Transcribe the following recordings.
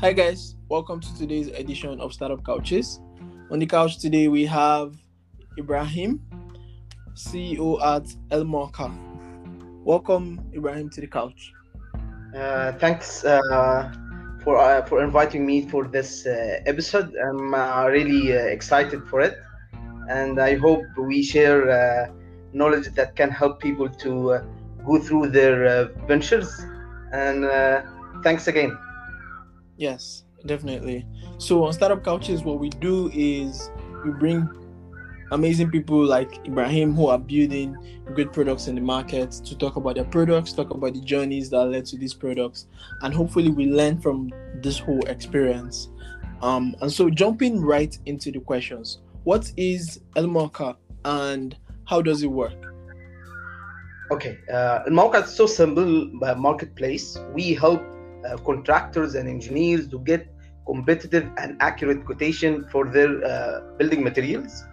Hi guys, welcome to today's edition of Startup Couches. On the couch today we have Ibrahim, CEO at Elmarka. Welcome Ibrahim to the couch. Uh, thanks uh, for uh, for inviting me for this uh, episode. I'm uh, really uh, excited for it, and I hope we share knowledge that can help people to go through their ventures. And thanks again. Yes, definitely. So on Startup Couches, what we do is we bring amazing people like Ibrahim who are building great products in the market to talk about their products, talk about the journeys that led to these products, and hopefully we learn from this whole experience. Um, and so jumping right into the questions, what is Elmarka and how does it work? Okay, uh, Elmarka is so simple uh, marketplace. We help uh, contractors and engineers to get competitive and accurate quotation for their uh, building materials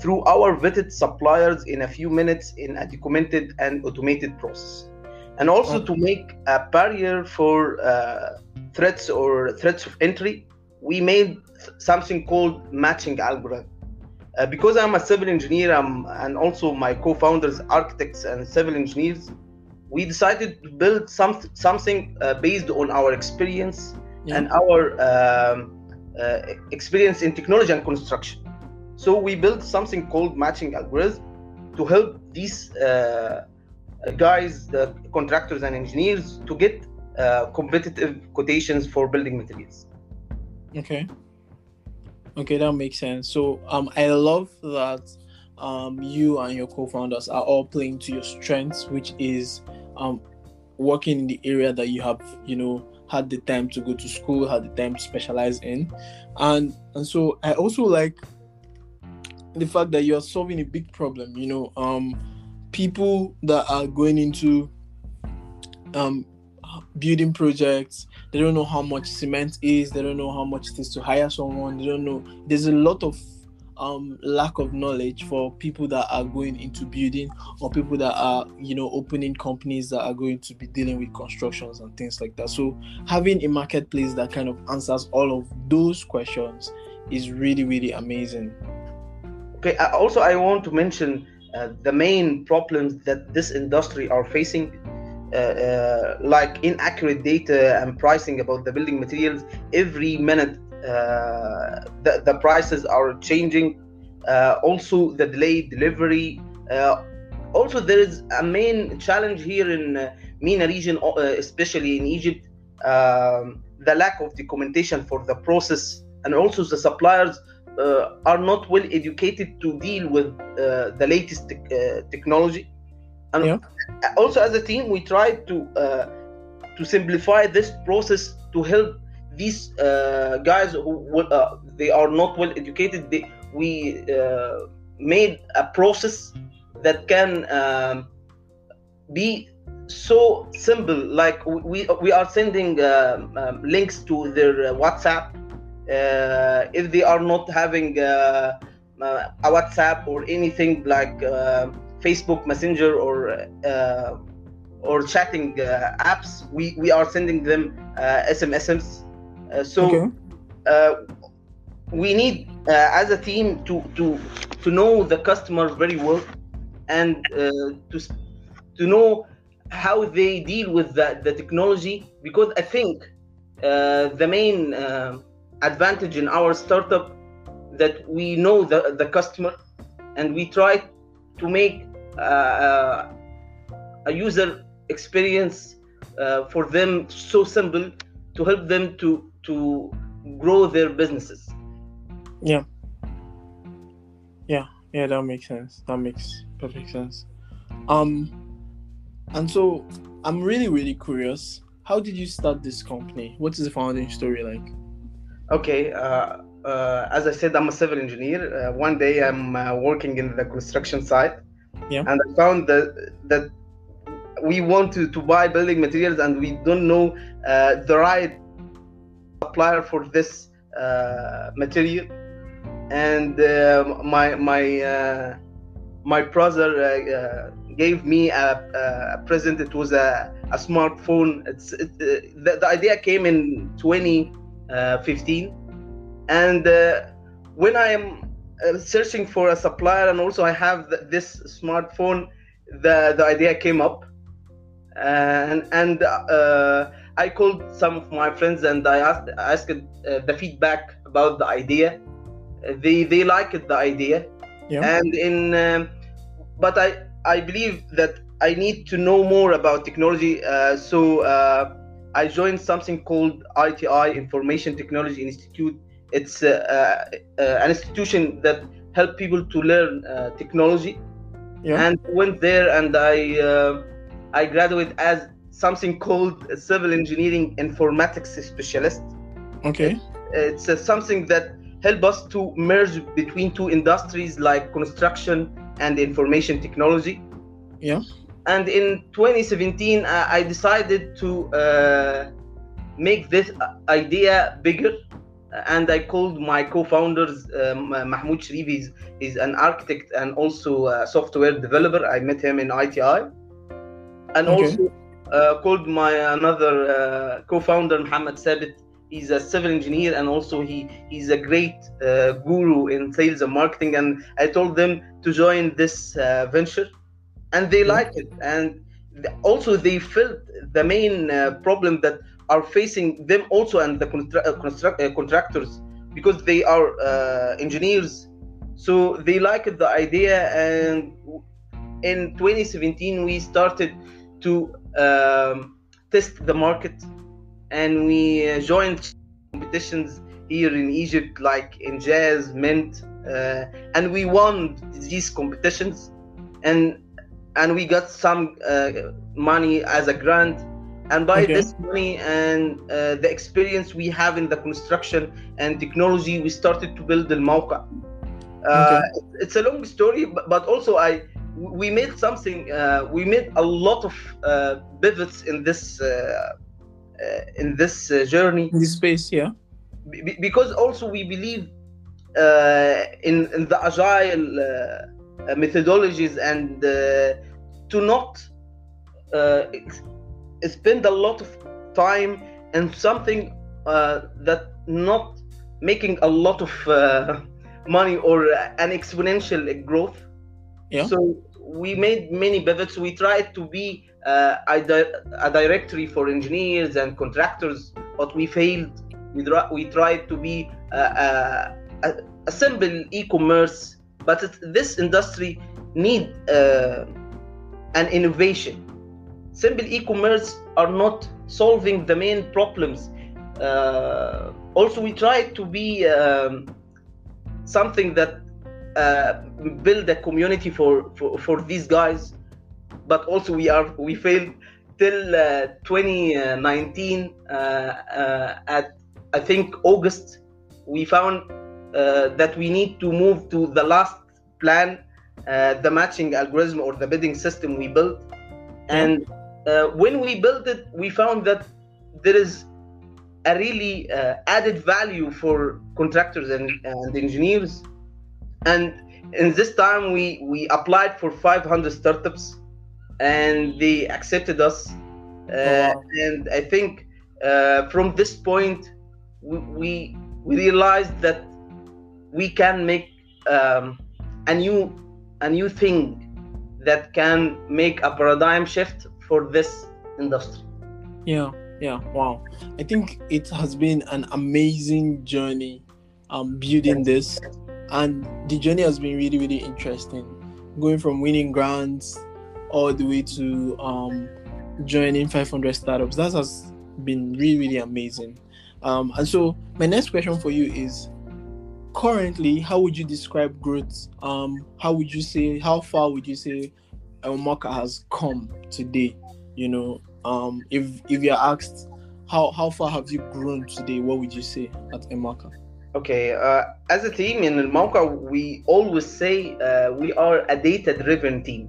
through our vetted suppliers in a few minutes in a documented and automated process. And also to make a barrier for uh, threats or threats of entry we made something called matching algorithm. Uh, because i'm a civil engineer I'm, and also my co-founders architects and civil engineers we decided to build some, something uh, based on our experience yeah. and our um, uh, experience in technology and construction. So we built something called matching algorithm to help these uh, guys, the contractors and engineers, to get uh, competitive quotations for building materials. Okay. Okay, that makes sense. So um, I love that um, you and your co-founders are all playing to your strengths, which is um, working in the area that you have, you know, had the time to go to school, had the time to specialize in, and and so I also like the fact that you're solving a big problem. You know, um, people that are going into um building projects they don't know how much cement is they don't know how much it is to hire someone they don't know there's a lot of um, lack of knowledge for people that are going into building or people that are you know opening companies that are going to be dealing with constructions and things like that. So having a marketplace that kind of answers all of those questions is really really amazing. Okay also i want to mention uh, the main problems that this industry are facing uh, uh, like inaccurate data and pricing about the building materials every minute. uh, the, the prices are changing. Uh, also, the delayed delivery. Uh, also, there is a main challenge here in uh, MENA region, especially in Egypt, um, the lack of documentation for the process, and also the suppliers uh, are not well educated to deal with uh, the latest te- uh, technology. And yeah. also, as a team, we try to to simplify this process to help these uh, guys who uh, they are not well educated they, we uh, made a process that can um, be so simple. Like we we are sending um, um, links to their uh, whatsapp. Uh, if they are not having uh, a whatsapp or anything like facebook messenger or or chatting apps we we are sending them smss uh, so okay. Uh, we need uh, as a team to to to know the customer very well and to to know how they deal with the, the technology because i think uh, the main uh, advantage in our startup that we know the, the customer and we try to make uh, a user experience for them so simple to help them to to grow their businesses. Yeah. Yeah, yeah, that makes sense. That makes perfect sense. Um and so I'm really, really curious. How did you start this company? What is the founding story like? Okay, uh, uh, as I said, I'm a civil engineer. Uh, one day I'm uh, working in the construction site, yeah. and I found that that we want to, to buy building materials and we don't know uh, the right supplier for this uh, material. And uh, my my uh, my brother gave me a, a, present. It was a, a smartphone. It's it, the, the, idea came in 2015 and when i am searching for a supplier and also i have th- this smartphone the the idea came up. And and uh, i called some of my friends and i asked asked uh, the feedback about the idea. They they liked the idea. Yeah. and in um, but i i believe that i need to know more about technology. Uh, so uh, i joined something called iti information technology institute. It's uh, uh, uh, an institution that help people to learn uh, technology. Yeah. and went there and i uh, i graduated as something called a civil engineering informatics specialist Okay. it's uh, something that help us to merge between two industries like construction and information technology Yeah. and in 2017 i, I decided to uh, make this idea bigger and i called my co-founders um, mahmoud sharif is, is an architect and also a software developer i met him in iti and Okay. also uh, called my another uh, co-founder Muhammad Sabit. He's a civil engineer and also he he's a great uh, guru in sales and marketing. And I told them to join this uh, venture, and they Yeah. liked it. And also they felt the main uh, problem that are facing them also and the uh, construct, uh, contractors because they are uh, engineers. So they liked the idea, and in 2017 we started to um, test the market and we uh, joined competitions here in Egypt like Injaz, Mint, uh, and we won these competitions and and we got some uh, money as a grant and by Okay. this money and uh, the experience we have in the construction and technology we started to build the Mauka. Uh, Okay. It's a long story, but, but also I we made something. Uh, we made a lot of uh, pivots in this uh, uh, in this uh, journey In this space, yeah. Be- because also we believe uh, in, in the agile methodologies and uh, to not uh, spend a lot of time and something uh, that not making a lot of uh, money or an exponential growth Yeah. so we made many pivots we tried to be uh, a, di- a directory for engineers and contractors but we failed. We, we tried to be uh, uh, a, a simple e-commerce but it, this industry need uh, an innovation. Simple e-commerce are not solving the main problems. Uh, also we tried to be um, something that uh, build a community for, for for these guys but also we are we failed till uh, 2019 uh, uh, at i think august. We found uh, that we need to move to the last plan uh, the matching algorithm or the bidding system we built. And uh, when we built it we found that there is a really uh, added value for contractors and, and engineers and in this time we we applied for 500 startups and they accepted us uh, wow. and i think uh, from this point we, we we realized that we can make um, a new a new thing that can make a paradigm shift for this industry Yeah, yeah, wow. I think it has been an amazing journey um building this and the journey has been really, really interesting. Going from winning grants all the way to um joining 500 startups. That has been really, really amazing. Um and so my next question for you is currently how would you describe growth? Um how would you say how far would you say Elmaka has come today? You know, um if if you're asked how how far have you grown today what would you say at emaka Okay, uh, as a team in Mauka, we always say uh, we are a data driven team.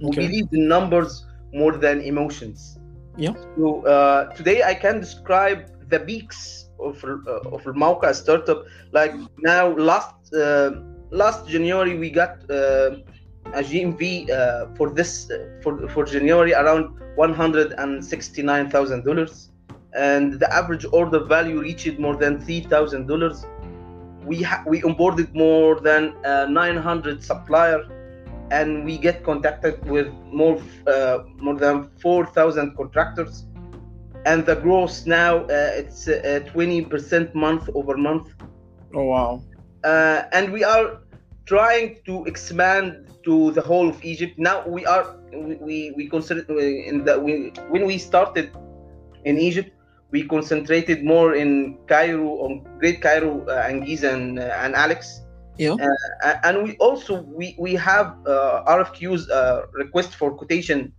We believe in numbers more than emotions. Yeah. So uh, today I can describe the peaks of uh, of Mauka startup. Like now, last uh, last January we got uh, a GMV uh, for this uh, for for January around one hundred and sixty nine thousand dollars. And the average order value reached more than three thousand dollars. We ha- we onboarded more than uh, 900 suppliers, and we get contacted with more uh, more than 4,000 contractors. And the growth now uh, it's uh, 20% month over month. Oh wow! Uh, and we are trying to expand to the whole of Egypt. Now we are we we, we consider in the we when we started in Egypt we concentrated more in Cairo on Great Cairo uh, and Giza and, uh, and Alex. Yeah. Uh, and we also we we have uh, RFQs uh, request for quotation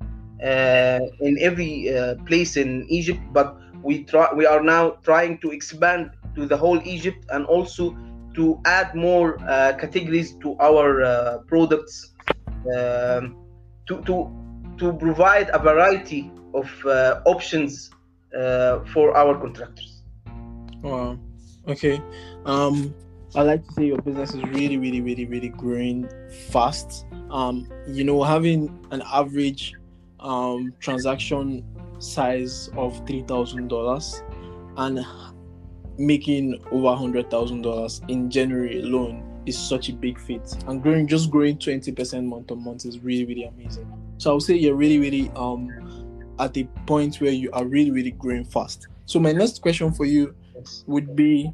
uh, in every uh, place in Egypt, but we try we are now trying to expand to the whole Egypt and also to add more uh, categories to our uh, products um, to to to provide a variety of uh, options uh, for our contractors. Wow. Okay. Um, I like to say your business is really, really, really, really growing fast. Um, you know, having an average um transaction size of three thousand dollars and making over hundred thousand dollars in January alone is such a big feat. And growing just growing twenty percent month on month is really, really amazing. So I would say you're really, really um at a point where you are really, really growing fast. So my next question for you would be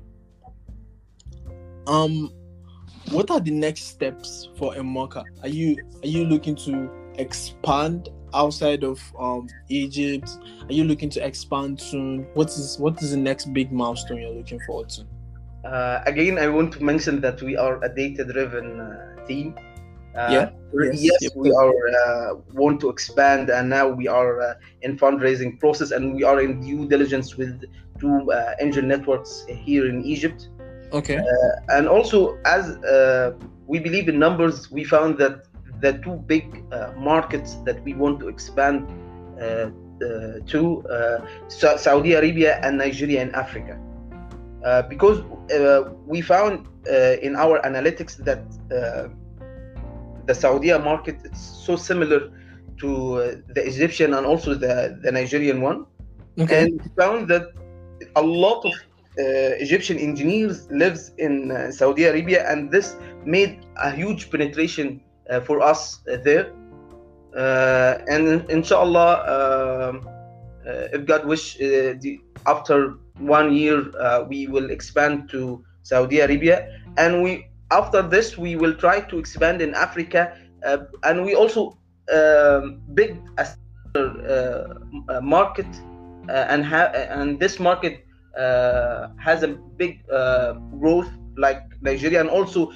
um what are the next steps for Emoka? Are you are you looking to expand outside of um Egypt? Are you looking to expand soon? What is what is the next big milestone you're looking forward to? Uh, again, I want to mention that we are a data-driven uh, team. Uh, Yeah, Yes, yes, yep. we are uh, want to expand, and now we are uh, in fundraising process, and we are in due diligence with two uh, angel networks here in Egypt. Okay. and also as uh, we believe in numbers we found that the two big uh, markets that we want to expand uh, uh, to uh, Sa- saudi arabia and nigeria and africa uh, because uh, we found uh, in our analytics that uh, the saudi market is so similar to uh, the egyptian and also the, the nigerian one Okay. and found that a lot of uh, Egyptian engineers lives in uh, Saudi Arabia, and this made a huge penetration uh, for us uh, there. Uh, and inshallah, um, uh, if God wish, uh, the, after one year, uh, we will expand to Saudi Arabia, and we after this we will try to expand in Africa, uh, and we also um, big uh, uh, market uh, and ha- and this market uh, has a big growth like Nigeria and also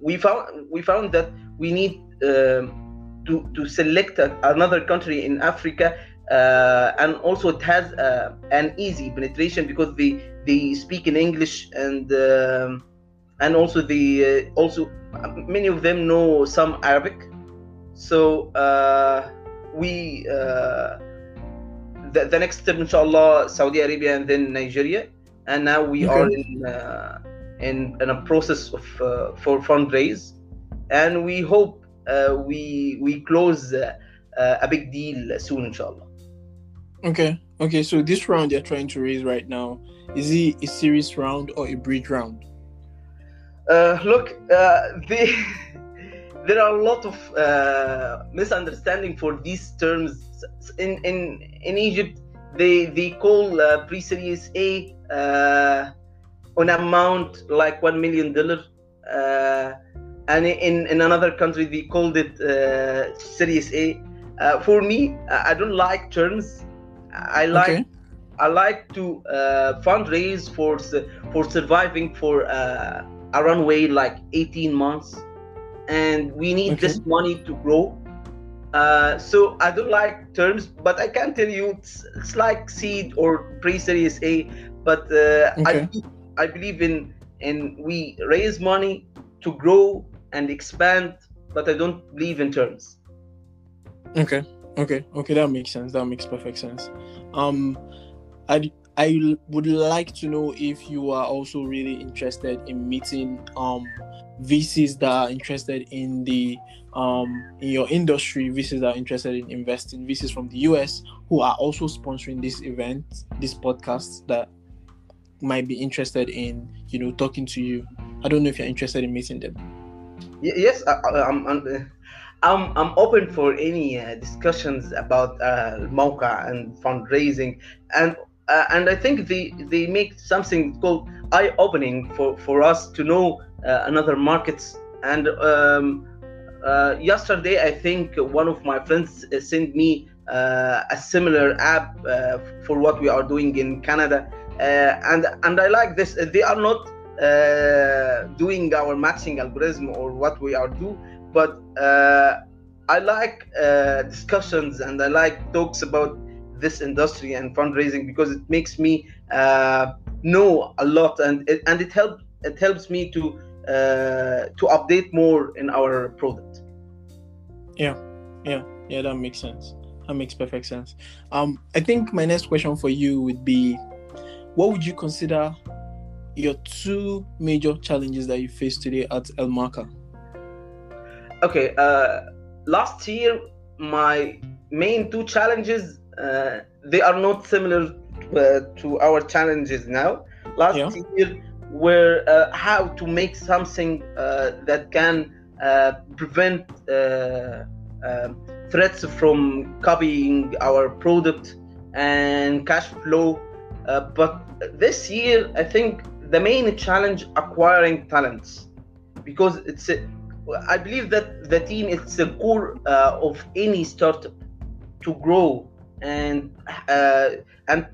we found we found that we need um, to to select a, another country in Africa uh, and also it has uh, an easy penetration because they they speak in English and um, and also the uh, also many of them know some Arabic so uh, we uh, the, the next step inshallah saudi arabia and then nigeria and now we Okay. are in, uh, in in a process of uh, for fundraise and we hope uh, we we close uh, a big deal soon inshallah Okay. Okay. So this round you're trying to raise right now is it a Series round or a bridge round? Uh, look uh, the, there are a lot of uh, misunderstanding for these terms. In in in egypt they they call uh, pre-series a uh, an amount like one million dollar. Uh, and in in another country they called it uh, series a. Uh, for me i I don't like terms. I like Okay. I like to uh, fundraise for for surviving for uh, a runway like 18 months, and we need Okay. this money to grow. Uh, so I don't like terms, but I can tell you it's, it's like seed or pre-series A. But uh, I, I believe in in we raise money to grow and expand, but I don't believe in terms. Okay. Okay. Okay. That makes sense. That makes perfect sense. Um, I I would like to know if you are also really interested in meeting um VCs that are interested in the um, in your industry, VCs that are interested in investing, VCs from the US who are also sponsoring this event, this podcast that might be interested in, you know, talking to you. I don't know if you're interested in meeting them. Yes, I, am I'm, I'm, I'm open for any uh, discussions about uh, Mocha and fundraising, and uh, and I think they they make something called eye opening for for us to know uh, another markets. And um, uh, yesterday, I think one of my friends uh, sent me a similar app for what we are doing in Canada, and and I like this. They are not uh, doing our matching algorithm or what we are do but uh, i like uh, discussions and i like talks about this industry and fundraising because it makes me uh, know a lot and it, and it helps it helps me to uh, to update more in our product. Yeah. Yeah. Yeah that makes sense. That makes perfect sense. Um i think my next question for you would be what would you consider your two major challenges that you face today at Elmarka? Okay, uh, last year my main two challenges uh, they are not similar uh, to our challenges now. Last yeah. year were uh, how to make something uh, that can uh, prevent um, threats from copying our product and cash flow. but this year, I think the main challenge acquiring talents because it's a, I believe that the team is the core uh, of any startup to grow and uh, and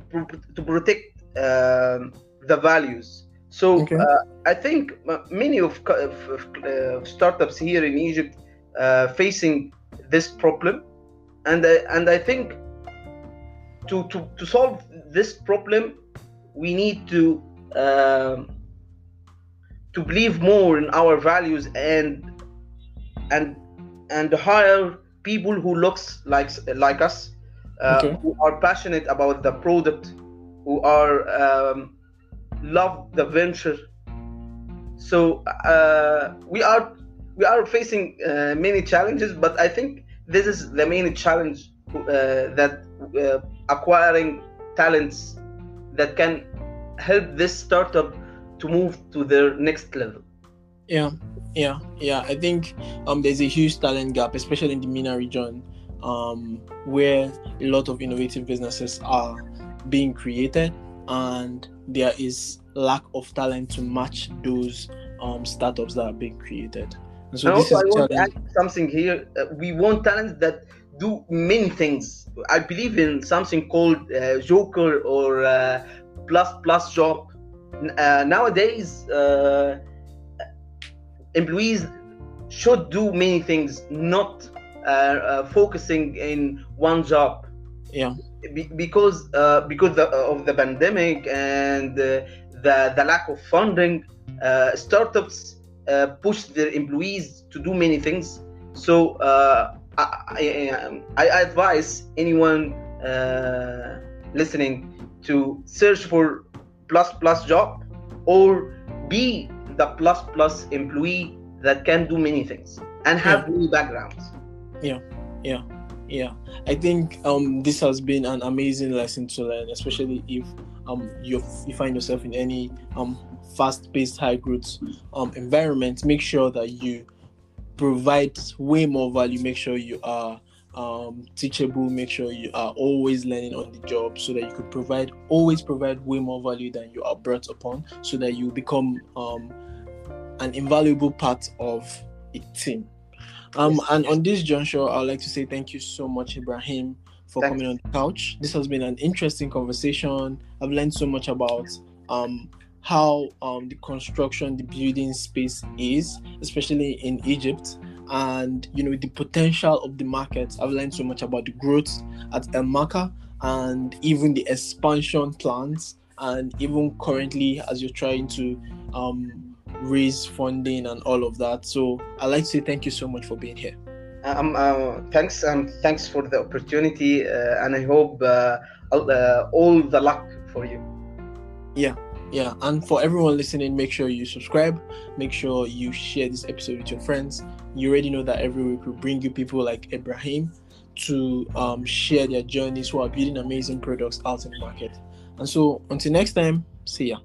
to protect uh, the values. So okay. Uh, I think many of, of startups here in Egypt uh, facing this problem, and and I think to, to to solve this problem, we need to um, to believe more in our values and and and hire people who looks like like us uh, okay. who are passionate about the product who are um, love the venture. So uh, we are we are facing uh, many challenges but i think this is the main challenge uh, that uh, acquiring talents that can help this startup to move to their next level. Yeah yeah yeah. I think um there's a huge talent gap especially in the MENA region um where a lot of innovative businesses are being created and there is lack of talent to match those um startups that are being created and so and also, I want to add something here. Uh, we want talents that do many things. I believe in something called uh, Joker or uh, plus plus job. Uh, nowadays, uh, employees should do many things, not Uh, uh, focusing in one job. Yeah. Be- because uh, because the, uh, of the pandemic and the the lack of funding, uh, startups push their employees to do many things. So I, I, um, I advise anyone listening to search for plus plus job or be the plus plus employee that can do many things and have yeah. many backgrounds yeah yeah yeah i think um this has been an amazing lesson to learn especially if um you you find yourself in any um fast-paced high growth um environment make sure that you provide way more value make sure you are um, teachable. Make sure you are always learning on the job so that you could provide, always provide way more value than you are brought upon, so that you become um, an invaluable part of a team. Um. And on this juncture, I'd like to say thank you so much, Ibrahim, for Thanks. coming on the couch. This has been an interesting conversation. I've learned so much about um, how um, the construction, the building space is, especially in Egypt and you know the potential of the market. I've learned so much about the growth at Elmarka and even the expansion plans, and even currently as you're trying to um, raise funding and all of that. So I'd like to say thank you so much for being here. Um, uh, thanks, um, thanks for the opportunity, uh, and I hope uh, all, uh, all the luck for you. Yeah, yeah and for everyone listening make sure you subscribe make sure you share this episode with your friends you already know that every week we bring you people like ibrahim to um, share their journeys who are building amazing products out in the market and so until next time see ya